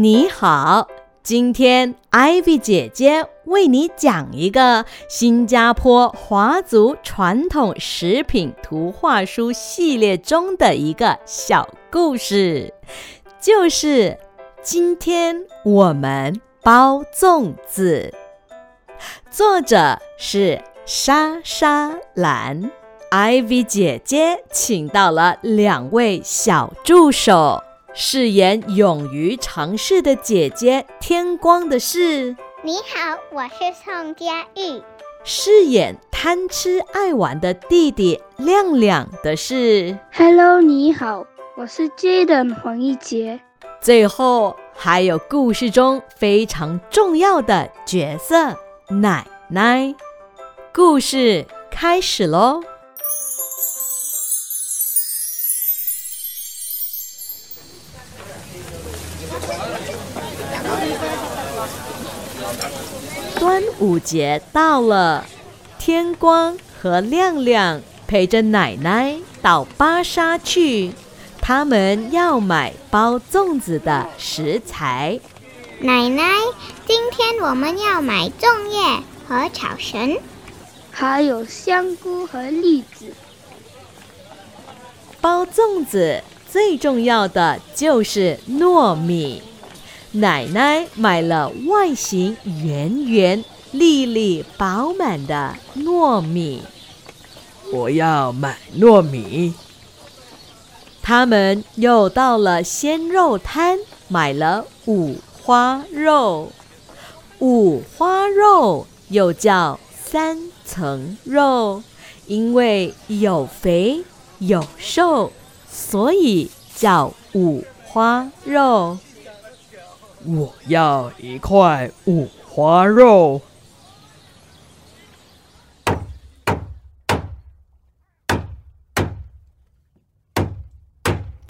你好，今天 Ivy 姐姐为你讲一个新加坡华族传统食品图画书系列中的一个小故事，就是今天我们包粽子。作者是莎莎兰，Ivy 姐姐请到了两位小助手。饰演勇于尝试的姐姐天光的是，你好，我是宋佳玉。饰演贪吃爱玩的弟弟亮亮的是，Hello，你好，我是 Jaden 黄一杰。最后还有故事中非常重要的角色奶奶。故事开始喽。午节到了，天光和亮亮陪着奶奶到巴沙去，他们要买包粽子的食材。奶奶，今天我们要买粽叶和草绳，还有香菇和栗子。包粽子最重要的就是糯米。奶奶买了外形圆圆、粒粒饱满的糯米。我要买糯米。他们又到了鲜肉摊，买了五花肉。五花肉又叫三层肉，因为有肥有瘦，所以叫五花肉。我要一块五花肉。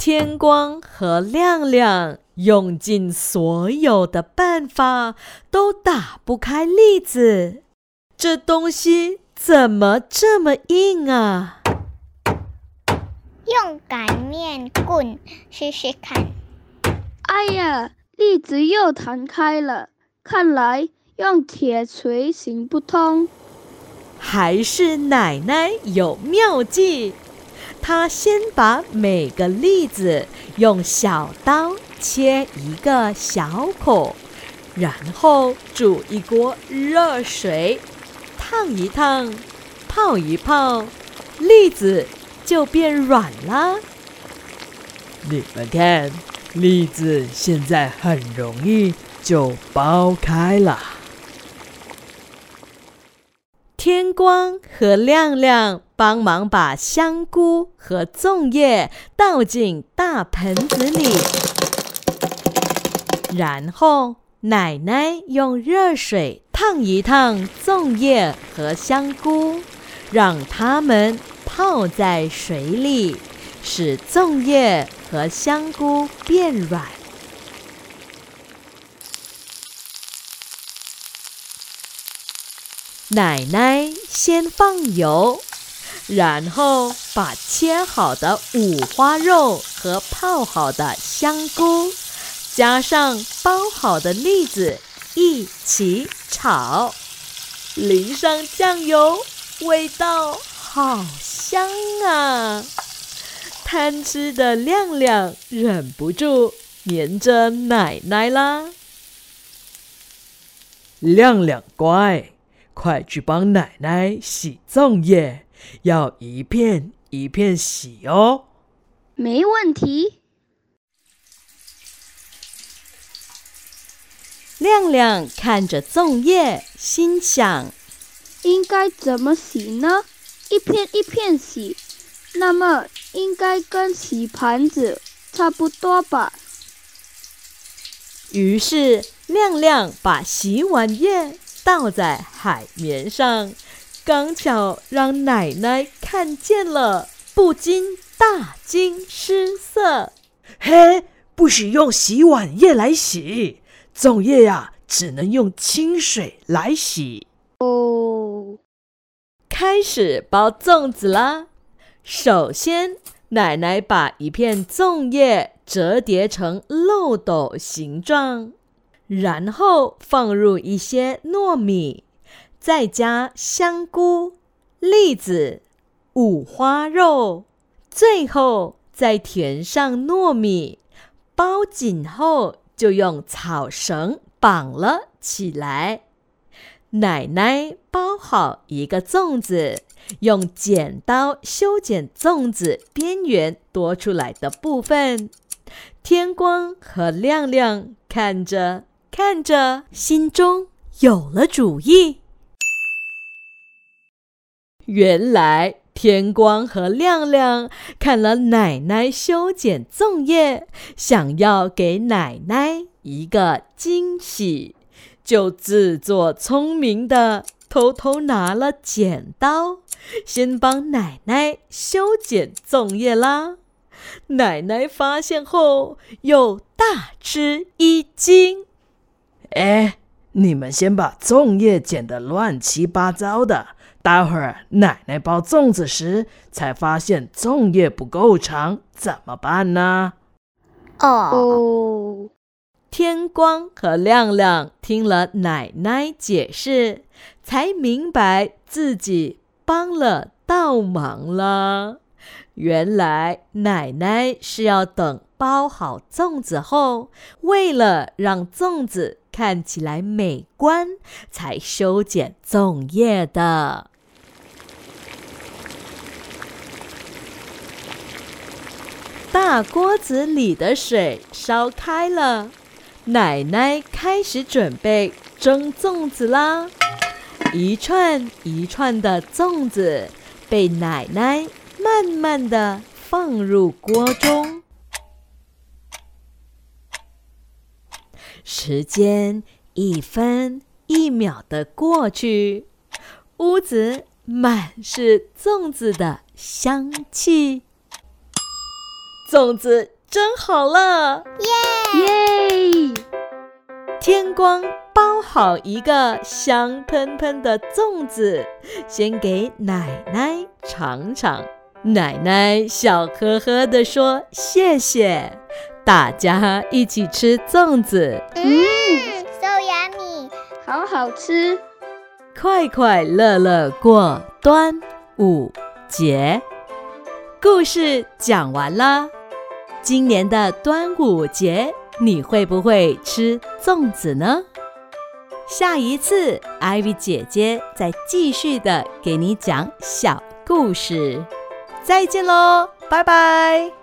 天光和亮亮用尽所有的办法，都打不开栗子。这东西怎么这么硬啊？用擀面棍试试看。哎呀！栗子又弹开了，看来用铁锤行不通。还是奶奶有妙计，她先把每个栗子用小刀切一个小口，然后煮一锅热水，烫一烫，泡一泡，栗子就变软了。你们看。栗子现在很容易就剥开了。天光和亮亮帮忙把香菇和粽叶倒进大盆子里，然后奶奶用热水烫一烫粽叶和香菇，让它们泡在水里，使粽叶。和香菇变软。奶奶先放油，然后把切好的五花肉和泡好的香菇，加上包好的栗子一起炒，淋上酱油，味道好香啊！贪吃的亮亮忍不住黏着奶奶啦。亮亮乖，快去帮奶奶洗粽叶，要一片一片洗哦。没问题。亮亮看着粽叶，心想：应该怎么洗呢？一片一片洗。那么应该跟洗盘子差不多吧。于是亮亮把洗碗液倒在海绵上，刚巧让奶奶看见了，不禁大惊失色。嘿，不许用洗碗液来洗，粽叶呀，只能用清水来洗。哦，开始包粽子啦。首先，奶奶把一片粽叶折叠成漏斗形状，然后放入一些糯米，再加香菇、栗子、五花肉，最后再填上糯米，包紧后就用草绳绑了起来。奶奶包好一个粽子，用剪刀修剪粽子边缘多出来的部分。天光和亮亮看着看着，心中有了主意。原来天光和亮亮看了奶奶修剪粽叶，想要给奶奶一个惊喜。就自作聪明的偷偷拿了剪刀，先帮奶奶修剪粽叶啦。奶奶发现后又大吃一惊：“哎，你们先把粽叶剪得乱七八糟的，待会儿奶奶包粽子时才发现粽叶不够长，怎么办呢？”哦。天光和亮亮听了奶奶解释，才明白自己帮了倒忙了。原来奶奶是要等包好粽子后，为了让粽子看起来美观，才修剪粽叶的。大锅子里的水烧开了。奶奶开始准备蒸粽子啦，一串一串的粽子被奶奶慢慢的放入锅中。时间一分一秒的过去，屋子满是粽子的香气，粽子蒸好了，耶耶！天光包好一个香喷喷的粽子，先给奶奶尝尝。奶奶笑呵呵地说：“谢谢。”大家一起吃粽子，嗯，so yummy，好好吃，快快乐乐过端午节。故事讲完了，今年的端午节。你会不会吃粽子呢？下一次，ivy 姐姐再继续的给你讲小故事。再见喽，拜拜。